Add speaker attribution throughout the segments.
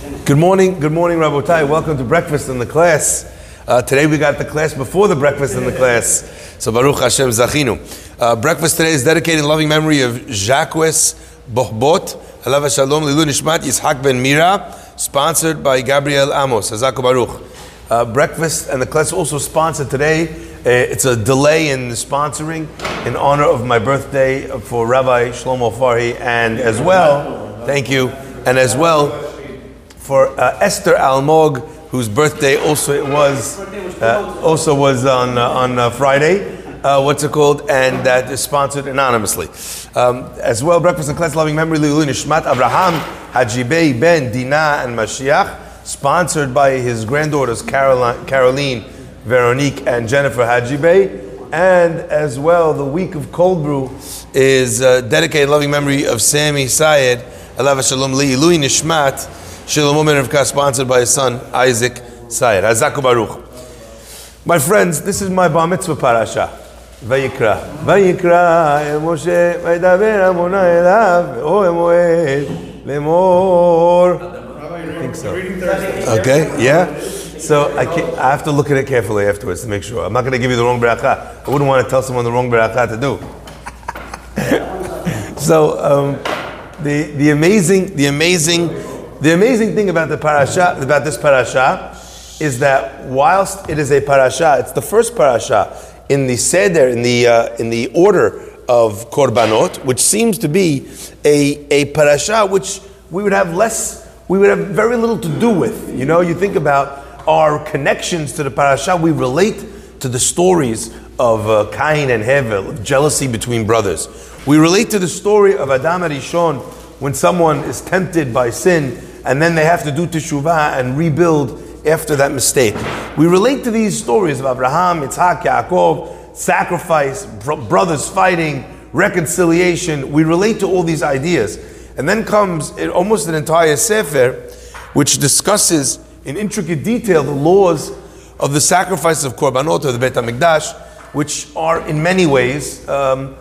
Speaker 1: Good morning, good morning, Rabotai. Welcome to breakfast in the class. Uh, today we got the class before the breakfast in the class. So Baruch Hashem Zachinu. Uh, breakfast today is dedicated in loving memory of Jacques Bohbot, Alav Shalom, Lilu Nishmat, Yitzhak Ben Mira, sponsored by Gabriel Amos. Hazaku Baruch. Uh, breakfast and the class also sponsored today. Uh, it's a delay in the sponsoring in honor of my birthday for Rabbi Shlomo Farhi, and as well, thank you, and as well for uh, Esther Almog, whose birthday also it was uh, also was on uh, on uh, Friday. Uh, what's it called? And that is sponsored anonymously. Um, as well, breakfast and class loving memory, Lilu Nishmat Abraham Hajibei Ben Dina and Mashiach sponsored by his granddaughters Caroline, Caroline Veronique, and Jennifer Hajibe. And as well, the week of cold brew is uh, dedicated loving memory of Sammy Syed, Alav Shalom Li, Nishmat, Shalom Omer Rivka, sponsored by his son Isaac Syed. Hazaku Baruch. My friends, this is my bar mitzvah parasha. ויקרא, ויקרא אל משה, וידבר עמונה אליו, ואוהל מועד לאמור think so. Okay, yeah. So I, I have to look at it carefully afterwards to make sure. I'm not going to give you the wrong bracha. I wouldn't want to tell someone the wrong bracha to do. so um, the the amazing the amazing the amazing thing about the parasha about this parasha is that whilst it is a parasha, it's the first parasha in the seder in the uh, in the order of korbanot, which seems to be a a parasha which we would have less we would have very little to do with. You know, you think about our connections to the parasha, we relate to the stories of uh, Cain and Hevel, of jealousy between brothers. We relate to the story of Adam Arishon when someone is tempted by sin and then they have to do teshuvah and rebuild after that mistake. We relate to these stories of Abraham, Yitzhak, Yaakov, sacrifice, brothers fighting, reconciliation. We relate to all these ideas. And then comes almost an entire sefer, which discusses in intricate detail the laws of the sacrifice of korbanot of the Beit Hamikdash, which are in many ways um,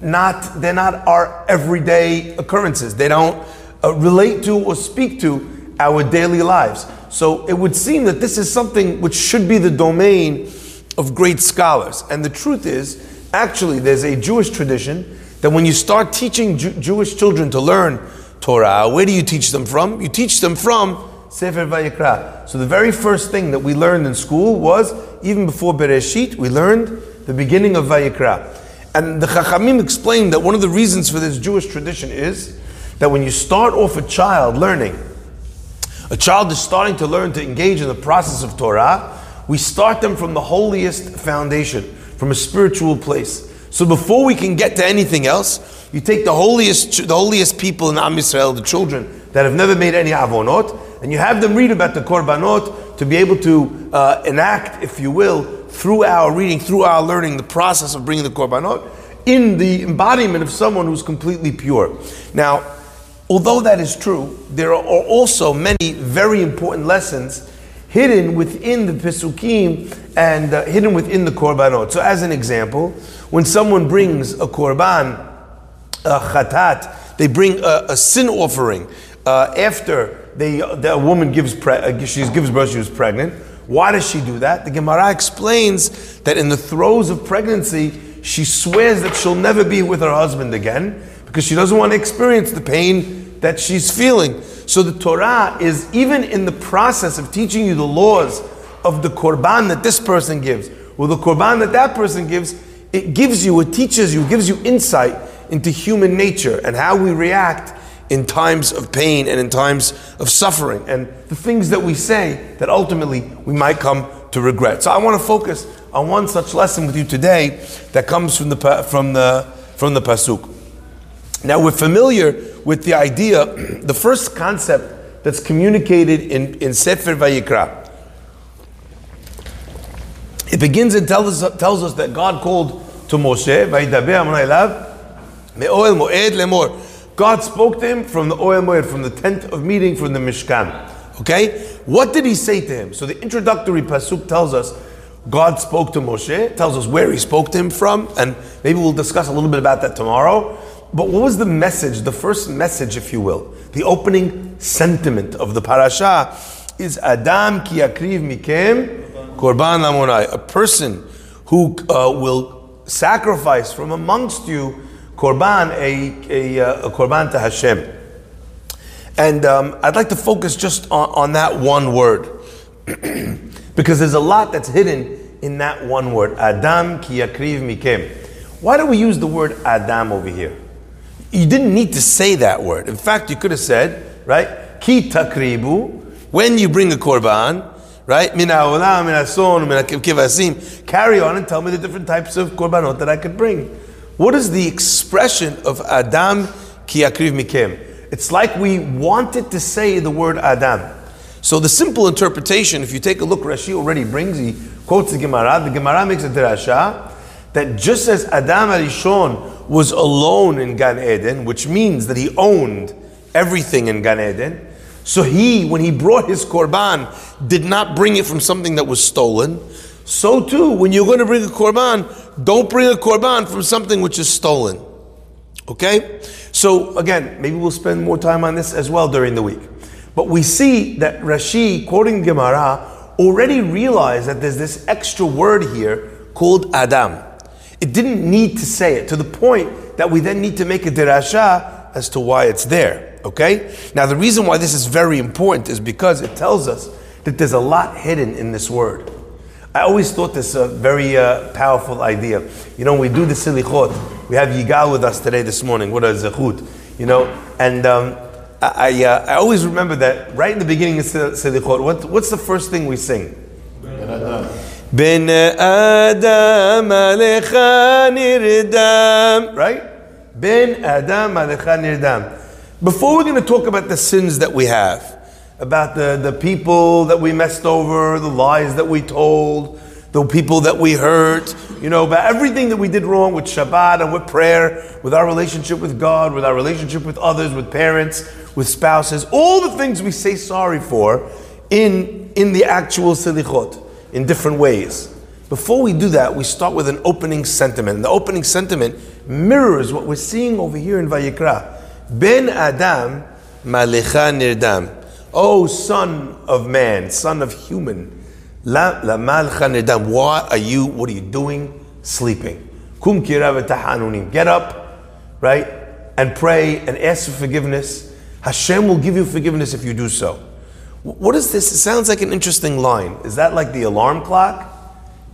Speaker 1: not they're not our everyday occurrences. They don't uh, relate to or speak to our daily lives. So it would seem that this is something which should be the domain of great scholars. And the truth is, actually, there's a Jewish tradition that when you start teaching Jew- Jewish children to learn Torah, where do you teach them from? You teach them from Sefer Vayikra. So the very first thing that we learned in school was, even before Bereshit, we learned the beginning of Vayikra. And the Chachamim explained that one of the reasons for this Jewish tradition is that when you start off a child learning, a child is starting to learn to engage in the process of Torah, we start them from the holiest foundation, from a spiritual place. So before we can get to anything else, you take the holiest, the holiest people in Am Yisrael, the children that have never made any avonot, and you have them read about the korbanot to be able to uh, enact, if you will, through our reading, through our learning, the process of bringing the korbanot in the embodiment of someone who's completely pure. Now, although that is true, there are also many very important lessons hidden within the Pesukim and uh, hidden within the Korbanot. So, as an example, when someone brings a Korban, a Chatat, they bring a, a sin offering uh, after they, the woman gives, pre- uh, she gives birth, she was pregnant. Why does she do that? The Gemara explains that in the throes of pregnancy, she swears that she'll never be with her husband again because she doesn't want to experience the pain that she's feeling. So the Torah is even in the process of teaching you the laws of the korban that this person gives, or the korban that that person gives, it gives you, it teaches you, gives you insight into human nature and how we react in times of pain and in times of suffering and the things that we say that ultimately we might come to regret. So I want to focus on one such lesson with you today that comes from the from the from the pasuk. Now we're familiar with the idea, the first concept that's communicated in, in Sefer Vayikra. It begins and tells us, tells us that God called to Moshe, Moed. God spoke to him from the Oel Moed, from the tent of meeting, from the Mishkan. Okay? What did he say to him? So the introductory pasuk tells us God spoke to Moshe, tells us where he spoke to him from, and maybe we'll discuss a little bit about that tomorrow. But what was the message, the first message, if you will, the opening sentiment of the parasha is Adam ki yakriv mikem korban lamonai, a person who uh, will sacrifice from amongst you korban, a, a, uh, a korban to Hashem. And um, I'd like to focus just on, on that one word. because there's a lot that's hidden in that one word. Adam ki yakriv mikem. Why do we use the word Adam over here? You didn't need to say that word. In fact, you could have said, right? Ki takribu. When you bring a korban, right? Min ha'olam, min ha'son, min. Carry on and tell me the different types of korbanot that I could bring. What is the expression of Adam ki yakriv mikem? It's like we wanted to say the word Adam. So the simple interpretation, if you take a look, Rashi already brings, he quotes the Gemara, the Gemara makes a derasha that just as Adam Arishon was alone in Gan Eden, which means that he owned everything in Gan Eden, so he, when he brought his korban, did not bring it from something that was stolen. So too, when you're going to bring a korban, don't bring a korban from something which is stolen. Okay? So again, maybe we'll spend more time on this as well during the week. But we see that Rashi, quoting Gemara, already realized that there's this extra word here called Adam. It didn't need to say it to the point that we then need to make a dirasha as to why it's there. Okay? Now, the reason why this is very important is because it tells us that there's a lot hidden in this word. I always thought this a very uh, powerful idea. You know, we do the silichot. We have Yigal with us today, this morning. What a zechut. You know, and um, I, uh, I always remember that right in the beginning of Selichot, what, what's the first thing we sing? Ben Adam alecha nirdam. Right? Ben Adam alecha nirdam. Before we're going to talk about the sins that we have, about the, the people that we messed over, the lies that we told, the people that we hurt, you know, about everything that we did wrong with Shabbat and with prayer, with our relationship with God, with our relationship with others, with parents, with spouses, all the things we say sorry for in, in the actual silichot, in different ways. Before we do that, we start with an opening sentiment. And the opening sentiment mirrors what we're seeing over here in Vayikra. Ben Adam Malecha Nirdam. Oh, son of man, son of human. La, la nirdam. Why are you, what are you doing? Sleeping. Kum Get up, right? And pray and ask for forgiveness Hashem will give you forgiveness if you do so. What is this? It sounds like an interesting line. Is that like the alarm clock?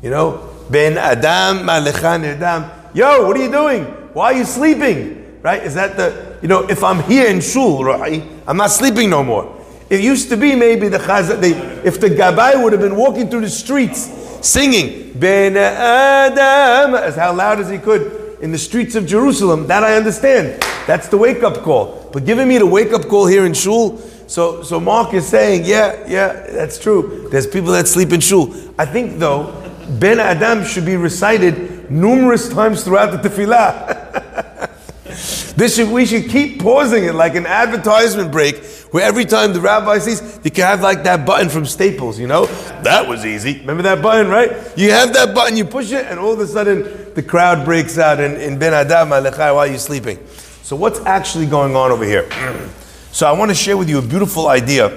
Speaker 1: You know, Ben Adam Malechan Adam. Yo, what are you doing? Why are you sleeping? Right? Is that the, you know, if I'm here in shul, right, I'm not sleeping no more. It used to be maybe the chazan, if the gabai would have been walking through the streets singing, Ben Adam, as how loud as he could in the streets of Jerusalem, that I understand. That's the wake up call. But giving me the wake up call here in shul, so, so Mark is saying, yeah, yeah, that's true. There's people that sleep in shul. I think though, Ben Adam should be recited numerous times throughout the tefillah. this should, we should keep pausing it like an advertisement break where every time the rabbi sees, you can have like that button from Staples, you know? That was easy. Remember that button, right? You have that button, you push it, and all of a sudden the crowd breaks out in, in Ben Adam, while you're sleeping. So, what's actually going on over here? So, I want to share with you a beautiful idea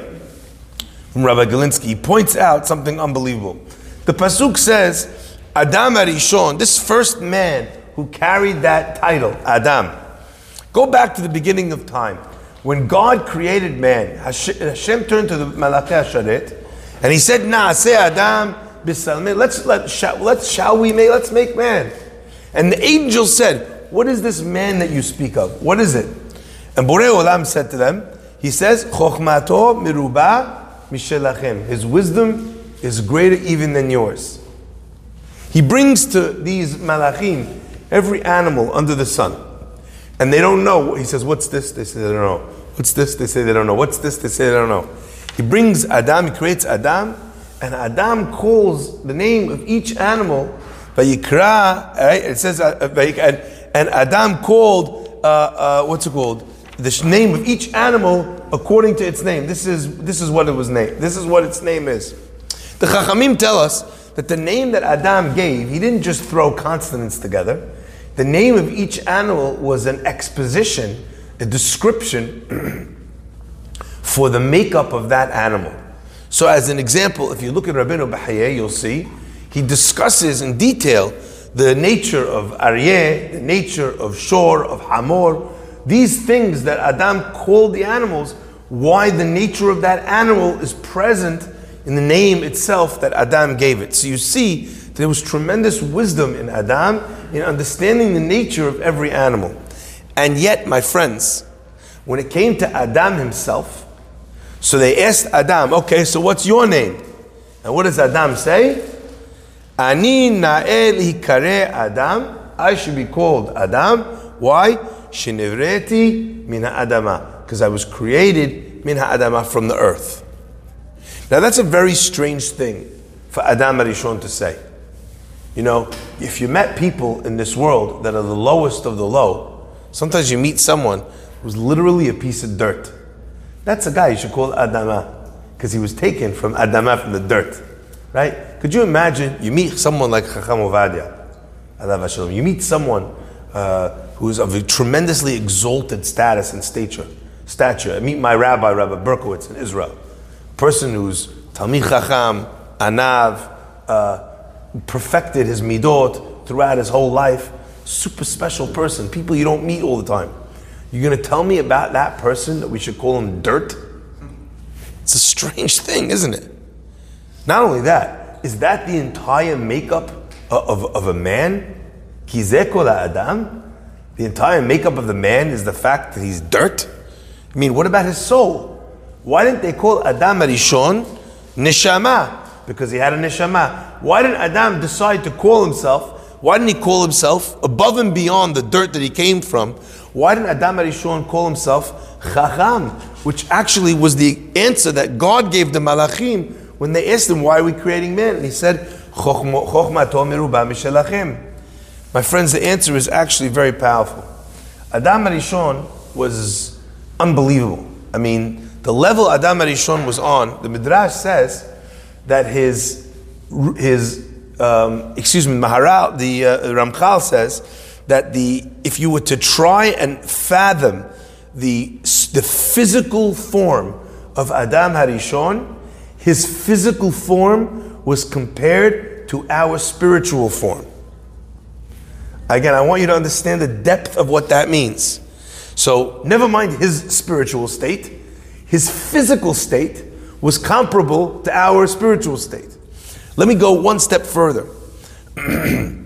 Speaker 1: from Rabbi Galinsky. He points out something unbelievable. The Pasuk says, Adam Arishon, this first man who carried that title, Adam. Go back to the beginning of time. When God created man, Hashem turned to the Malachi Hasharet and he said, Na'aseh Adam, let's, let, shall, let's, shall we make, let's make man. And the angel said, what is this man that you speak of? What is it? And Borei Olam said to them, he says, Chokhmato miruba mishelachem. His wisdom is greater even than yours. He brings to these malachim every animal under the sun. And they don't know. He says, What's this? They say they don't know. What's this? They say they don't know. What's this? They say they don't know. He brings Adam, he creates Adam, and Adam calls the name of each animal. Vayikra, right? It says, uh, and and Adam called, uh, uh, what's it called? The name of each animal according to its name. This is, this is what it was named. This is what its name is. The Chachamim tell us that the name that Adam gave, he didn't just throw consonants together. the name of each animal was an exposition, a description for the makeup of that animal. So, as an example, if you look at Rabbeinu Bachya, you'll see he discusses in detail the nature of Aryeh, the nature of Shor, of Hamor, these things that Adam called the animals, why the nature of that animal is present in the name itself that Adam gave it. So you see, there was tremendous wisdom in Adam in understanding the nature of every animal. And yet, my friends, when it came to Adam himself, so they asked Adam, okay, so what's your name? And what does Adam say? Ani na'el hikare Adam. I should be called Adam. Why? Shinivreti min adama. Because I was created min adama from the earth. Now that's a very strange thing for Adam Arishon to say. You know, if you met people in this world that are the lowest of the low, sometimes you meet someone who's literally a piece of dirt. That's a guy you should call Adama, because he was taken from Adama, from the dirt. Right? Could you imagine you meet someone like Chacham Ovadia, you meet someone uh, who's of a tremendously exalted status and stature. Stature. I meet my rabbi, Rabbi Berkowitz in Israel. Person who's Talmid Chacham, Anav, uh, perfected his midot throughout his whole life. Super special person. People you don't meet all the time. You're going to tell me about that person that we should call him dirt? It's a strange thing, isn't it? Not only that, is that the entire makeup of, of, of a man? Adam? The entire makeup of the man is the fact that he's dirt? I mean, what about his soul? Why didn't they call Adam Arishon Neshama? Because he had a Neshama. Why didn't Adam decide to call himself? Why didn't he call himself above and beyond the dirt that he came from? Why didn't Adam Arishon call himself Chacham? Which actually was the answer that God gave the Malachim when they asked him, Why are we creating man? And he said, My friends, the answer is actually very powerful. Adam Arishon was unbelievable. I mean, the level Adam Arishon was on, the Midrash says that his, his um, excuse me, Maharal, the uh, Ramchal says that the if you were to try and fathom the, the physical form of Adam Harishon, his physical form was compared to our spiritual form. Again, I want you to understand the depth of what that means. So, never mind his spiritual state, his physical state was comparable to our spiritual state. Let me go one step further. the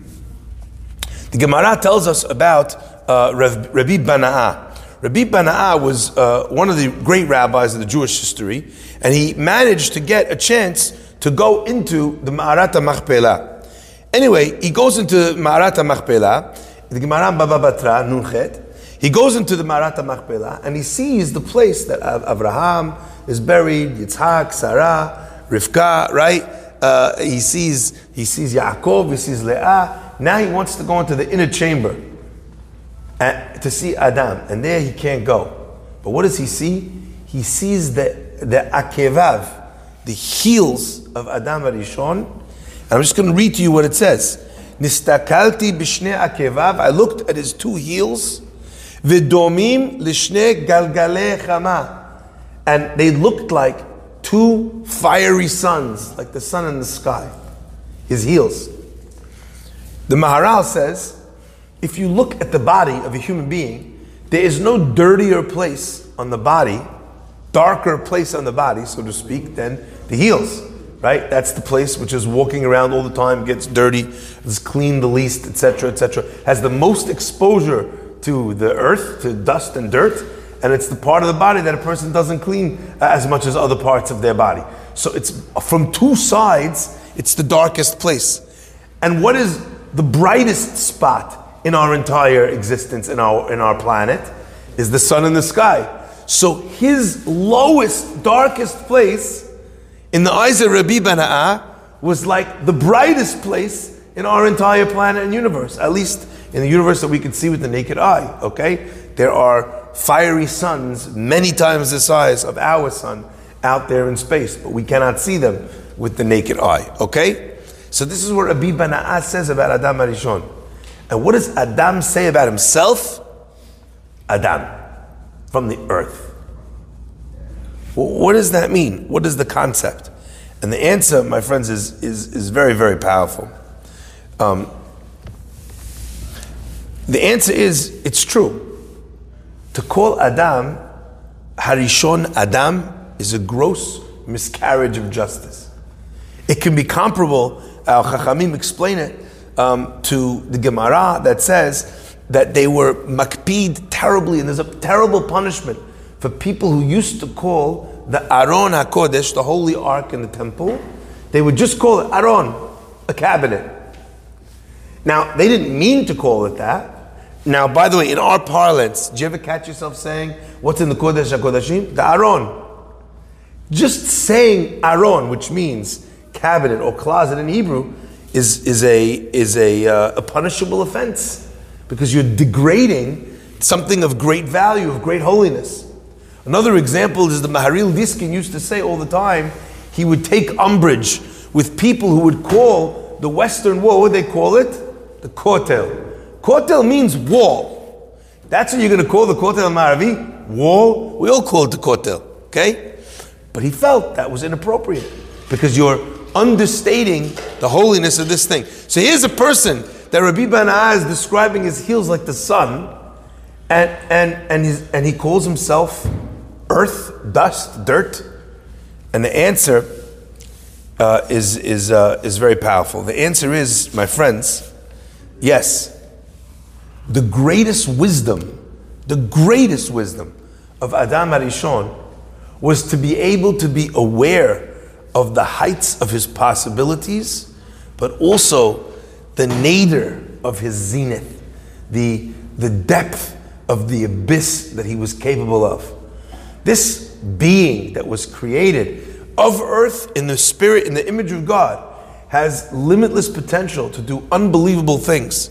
Speaker 1: Gemara tells us about uh, Rabbi Bana'ah. Rabbi Bana'ah was uh, one of the great rabbis of the Jewish history, and he managed to get a chance to go into the Ma'arata Machpelah. Anyway, he goes into Ma'arata Machpelah, the Gemara Baba Batra, Nunchet. He goes into the Ma'arata Machpelah and he sees the place that Abraham is buried, Yitzhak, Sarah, Rivka, right? Uh, he sees he sees Yaakov, he sees Leah. Now he wants to go into the inner chamber and, to see Adam, and there he can't go. But what does he see? He sees the the akevav, the heels of Adam Arishon. I'm just going to read to you what it says. Nistakalti b'shne akevav. I looked at his two heels. V'domim l'shne galgale chama. And they looked like two fiery suns, like the sun in the sky. His heels. The Maharal says, if you look at the body of a human being, there is no dirtier place on the body darker place on the body, so to speak, than the heels. Right? That's the place which is walking around all the time, gets dirty, is clean the least, etc., etc. Has the most exposure to the earth, to dust and dirt, and it's the part of the body that a person doesn't clean as much as other parts of their body. So it's from two sides, it's the darkest place. And what is the brightest spot in our entire existence, in our, in our planet? Is the sun in the sky. So his lowest, darkest place in the eyes of Rabbi Bana'ah was like the brightest place in our entire planet and universe, at least in the universe that we can see with the naked eye. Okay? There are fiery suns many times the size of our sun out there in space, but we cannot see them with the naked eye. Okay? So this is what Rabbi Bana'ah says about Adam Arishon. And what does Adam say about himself? Adam, from the earth. What does that mean? What is the concept? And the answer, my friends, is, is, is very, very powerful. Um, the answer is it's true. To call Adam Harishon Adam is a gross miscarriage of justice. It can be comparable, Al Chachamim explain it, um, to the Gemara that says that they were makpid terribly, and there's a terrible punishment for people who used to call the Aron HaKodesh, the holy ark in the temple, they would just call it Aron, a cabinet. Now, they didn't mean to call it that. Now, by the way, in our parlance, do you ever catch yourself saying, What's in the Kodesh HaKodeshim? The Aron. Just saying Aron, which means cabinet or closet in Hebrew, is, is, a, is a, uh, a punishable offense because you're degrading something of great value, of great holiness. Another example is the Maharil Diskin used to say all the time, he would take umbrage with people who would call the Western wall, what would they call it? The Kotel. Kotel means wall. That's what you're going to call the Kotel Maravi? Wall? We all call it the Kotel, okay? But he felt that was inappropriate because you're understating the holiness of this thing. So here's a person that Rabbi Bana is describing his heels like the sun, and, and, and, he's, and he calls himself earth, dust, dirt. And the answer uh, is, is, uh, is very powerful. The answer is, my friends, yes, the greatest wisdom, the greatest wisdom of Adam Arishon was to be able to be aware of the heights of his possibilities, but also the nadir of his zenith, the, the depth of the abyss that he was capable of. This being that was created of earth in the spirit, in the image of God, has limitless potential to do unbelievable things.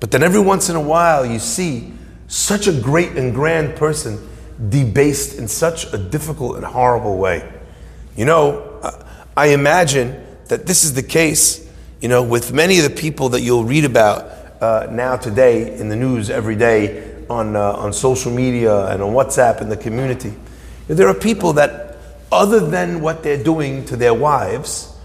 Speaker 1: But then every once in a while, you see such a great and grand person debased in such a difficult and horrible way. You know, I imagine that this is the case, you know, with many of the people that you'll read about uh, now today in the news every day on, uh, on social media and on WhatsApp in the community. There are people that, other than what they're doing to their wives,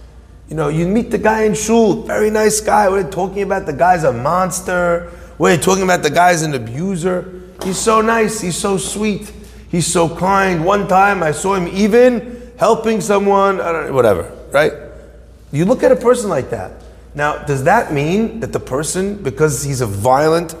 Speaker 1: you know, you meet the guy in shul, very nice guy. We're talking about the guy's a monster. We're talking about the guy's an abuser. He's so nice. He's so sweet. He's so kind. One time I saw him even helping someone, I don't whatever, right? You look at a person like that. Now, does that mean that the person, because he's a violent,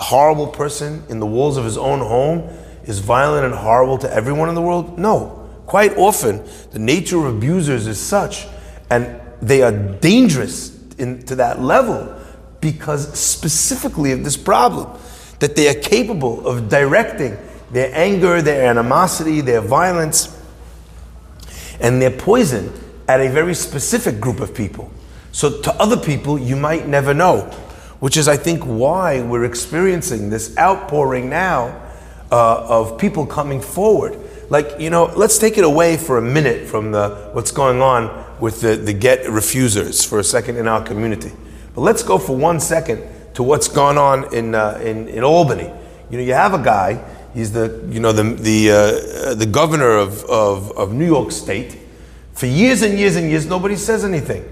Speaker 1: horrible person in the walls of his own home, is violent and horrible to everyone in the world? No. Quite often, the nature of abusers is such, and they are dangerous in, to that level because specifically of this problem, that they are capable of directing their anger, their animosity, their violence, and their poison at a very specific group of people. So to other people, you might never know which is, I think, why we're experiencing this outpouring now uh, of people coming forward. Like, you know, let's take it away for a minute from the, what's going on with the, the get refusers for a second in our community. But let's go for one second to what's gone on in, uh, in, in Albany. You know, you have a guy, he's the, you know, the, the, uh, the governor of, of, of New York State. For years and years and years, nobody says anything.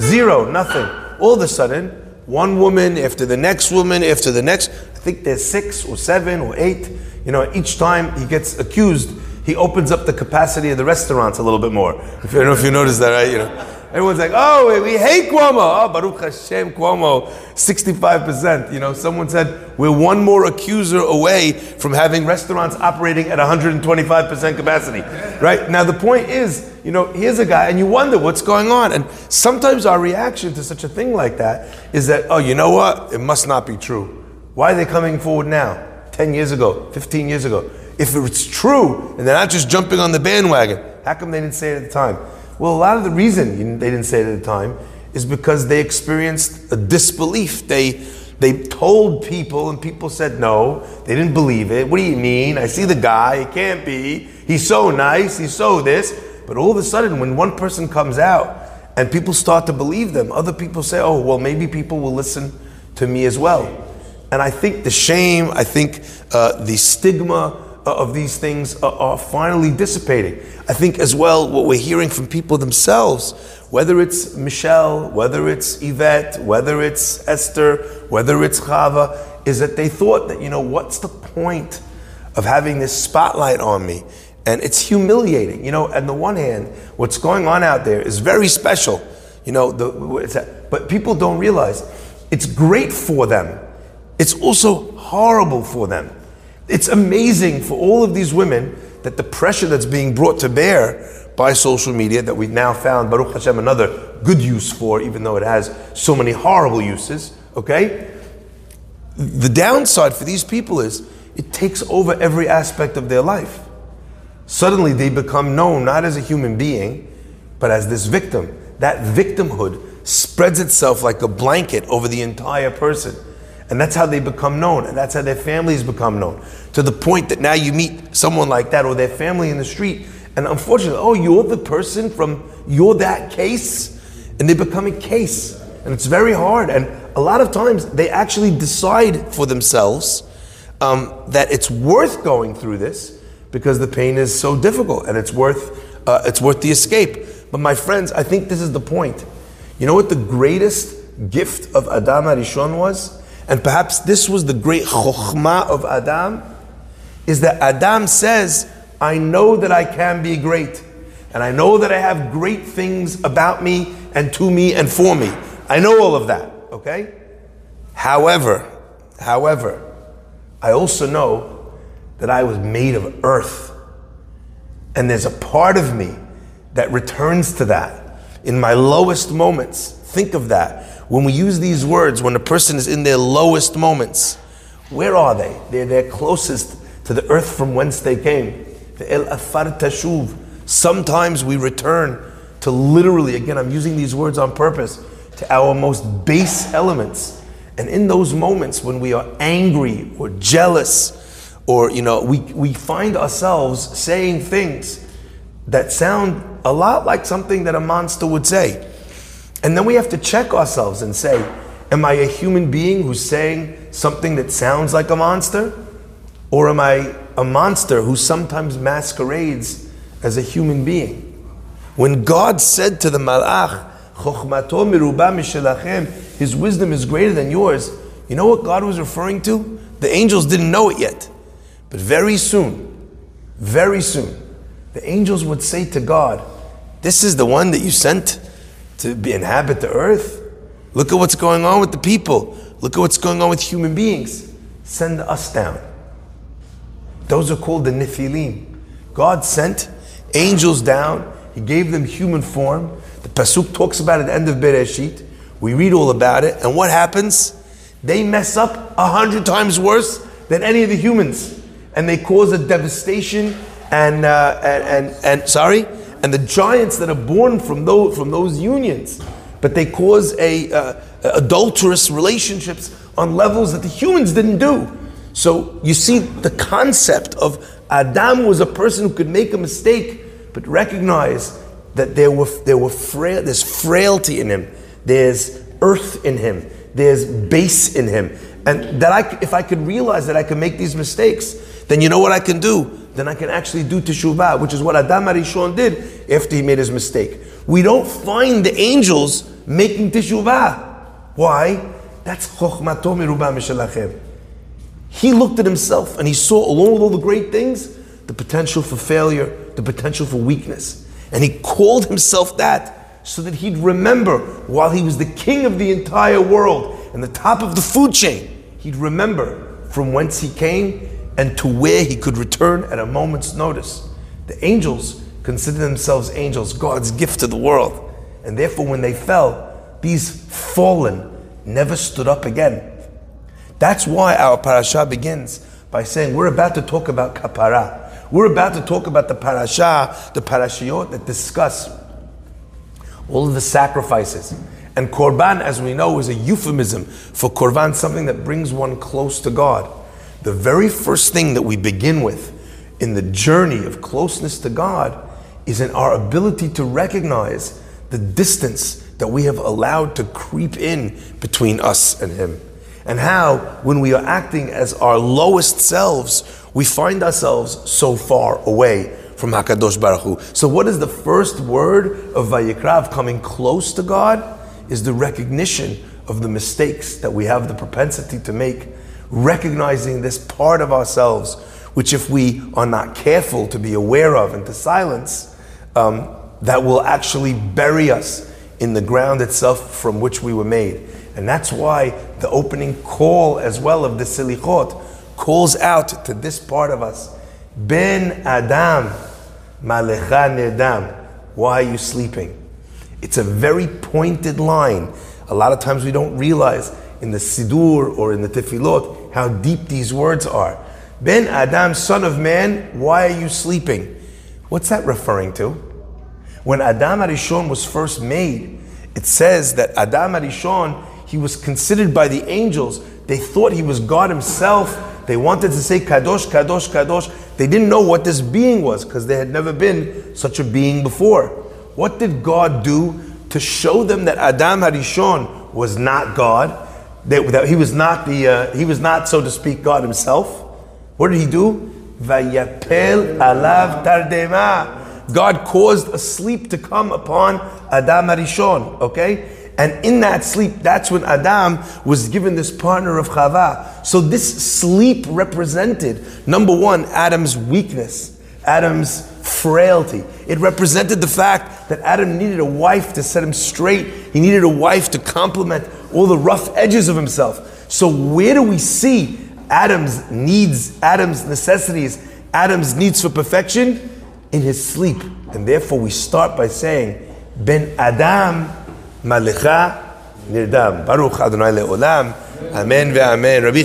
Speaker 1: Zero, nothing. All of a sudden, one woman after the next woman after the next. I think there's six or seven or eight. You know, each time he gets accused, he opens up the capacity of the restaurants a little bit more. If you don't know if you noticed that, right? You know. Everyone's like, oh, we hate Cuomo. Oh, Baruch Hashem, Cuomo, 65%. You know, someone said, we're one more accuser away from having restaurants operating at 125% capacity. Right? Now, the point is, you know, here's a guy, and you wonder what's going on. And sometimes our reaction to such a thing like that is that, oh, you know what? It must not be true. Why are they coming forward now? 10 years ago, 15 years ago. If it's true, and they're not just jumping on the bandwagon, how come they didn't say it at the time? Well, a lot of the reason they didn't say it at the time is because they experienced a disbelief. They they told people, and people said no. They didn't believe it. What do you mean? I see the guy. It can't be. He's so nice. He's so this. But all of a sudden, when one person comes out and people start to believe them, other people say, oh, well, maybe people will listen to me as well. And I think the shame, I think uh, the stigma Uh, of these things are, are finally dissipating. I think as well what we're hearing from people themselves, whether it's Michelle, whether it's Yvette, whether it's Esther, whether it's Chava, is that they thought that, you know, what's the point of having this spotlight on me? And it's humiliating. You know, on the one hand, what's going on out there is very special. You know, the, but people don't realize it's great for them. It's also horrible for them. It's amazing for all of these women that the pressure that's being brought to bear by social media that we've now found, Baruch Hashem, another good use for, even though it has so many horrible uses, okay? The downside for these people is it takes over every aspect of their life. Suddenly they become known not as a human being, but as this victim. That victimhood spreads itself like a blanket over the entire person. And that's how they become known, and that's how their families become known. To the point that now you meet someone like that or their family in the street, and unfortunately, oh, you're the person from, you're that case, and they become a case. And it's very hard. And a lot of times they actually decide for themselves um, that it's worth going through this because the pain is so difficult and it's worth, uh, it's worth the escape. But my friends, I think this is the point. You know what the greatest gift of Adam Arishon was? And perhaps this was the great chokhmah of Adam, is that Adam says, I know that I can be great. And I know that I have great things about me and to me and for me. I know all of that, okay? However, however, I also know that I was made of earth. And there's a part of me that returns to that in my lowest moments. Think of that when we use these words, when a person is in their lowest moments, where are they? They're, they're closest to the earth from whence they came. The El Afar Tashuv. Sometimes we return to literally, again, I'm using these words on purpose, to our most base elements. And in those moments when we are angry or jealous, or you know, we, we find ourselves saying things that sound a lot like something that a monster would say. And then we have to check ourselves and say, Am I a human being who's saying something that sounds like a monster? Or am I a monster who sometimes masquerades as a human being? When God said to the Malach, his wisdom is greater than yours, you know what God was referring to? The angels didn't know it yet. But very soon, very soon, the angels would say to God, This is the one that you sent to be, inhabit the earth. Look at what's going on with the people. Look at what's going on with human beings. Send us down. Those are called the Nephilim. God sent angels down. He gave them human form. The Pasuk talks about it at the end of Bereshit. We read all about it. And what happens? They mess up a hundred times worse than any of the humans. And they cause a devastation and, uh, and, and, and, sorry, and the giants that are born from those, from those unions. But they cause a, uh, adulterous relationships on levels that the humans didn't do. So you see the concept of Adam was a person who could make a mistake, but recognize that there were there were frail, there's frailty in him, there's earth in him, there's base in him, and that I if I could realize that I could make these mistakes, then you know what I can do then I can actually do teshuvah, which is what Adam Arishon did after he made his mistake. We don't find the angels making teshuvah. Why? That's chokhmato merubah mishalachem. He looked at himself and he saw, along with all the great things, the potential for failure, the potential for weakness. And he called himself that so that he'd remember while he was the king of the entire world and the top of the food chain, he'd remember from whence he came and to where he could return at a moment's notice. The angels consider themselves angels, God's gift to the world. And therefore, when they fell, these fallen never stood up again. That's why our parasha begins by saying we're about to talk about kapara. We're about to talk about the parasha, the parashiyot that discuss all of the sacrifices. And korban, as we know, is a euphemism for korban, something that brings one close to God the very first thing that we begin with in the journey of closeness to God is in our ability to recognize the distance that we have allowed to creep in between us and Him. and how, when we are acting as our lowest selves, we find ourselves so far away from Hakadosh Baruch Hu. So, what is the first word of Vayikrav coming close to God? Is the recognition of the mistakes that we have the propensity to make, recognizing this part of ourselves, which, if we are not careful to be aware of and to silence, um, that will actually bury us in the ground itself from which we were made. And that's why the opening call as well of the Silichot calls out to this part of us. Ben Adam, Malecha Nirdam. Why are you sleeping? It's a very pointed line. A lot of times we don't realize in the Sidur or in the Tefillot how deep these words are. Ben Adam, son of man, why are you sleeping? What's that referring to? When Adam Arishon was first made, it says that Adam Arishon, he was considered by the angels. They thought he was God himself. They wanted to say Kadosh, Kadosh, Kadosh. They didn't know what this being was because there had never been such a being before. What did God do to show them that Adam Harishon was not God? That, that he was not the uh, he was not so to speak God himself. What did he do? Vayapel alav tardema. God caused a sleep to come upon Adam Harishon. Okay, and in that sleep, that's when Adam was given this partner of Chava. So this sleep represented, number one, Adam's weakness, Adam's frailty. It represented the fact that Adam needed a wife to set him straight. He needed a wife to complement all the rough edges of himself. So where do we see Adam's needs, Adam's necessities, Adam's needs for perfection? in his sleep. And therefore, we start by saying, Ben Adam Malicha Nirdam. Baruch Adonai Le'olam. Amen ve'amen. Rabbi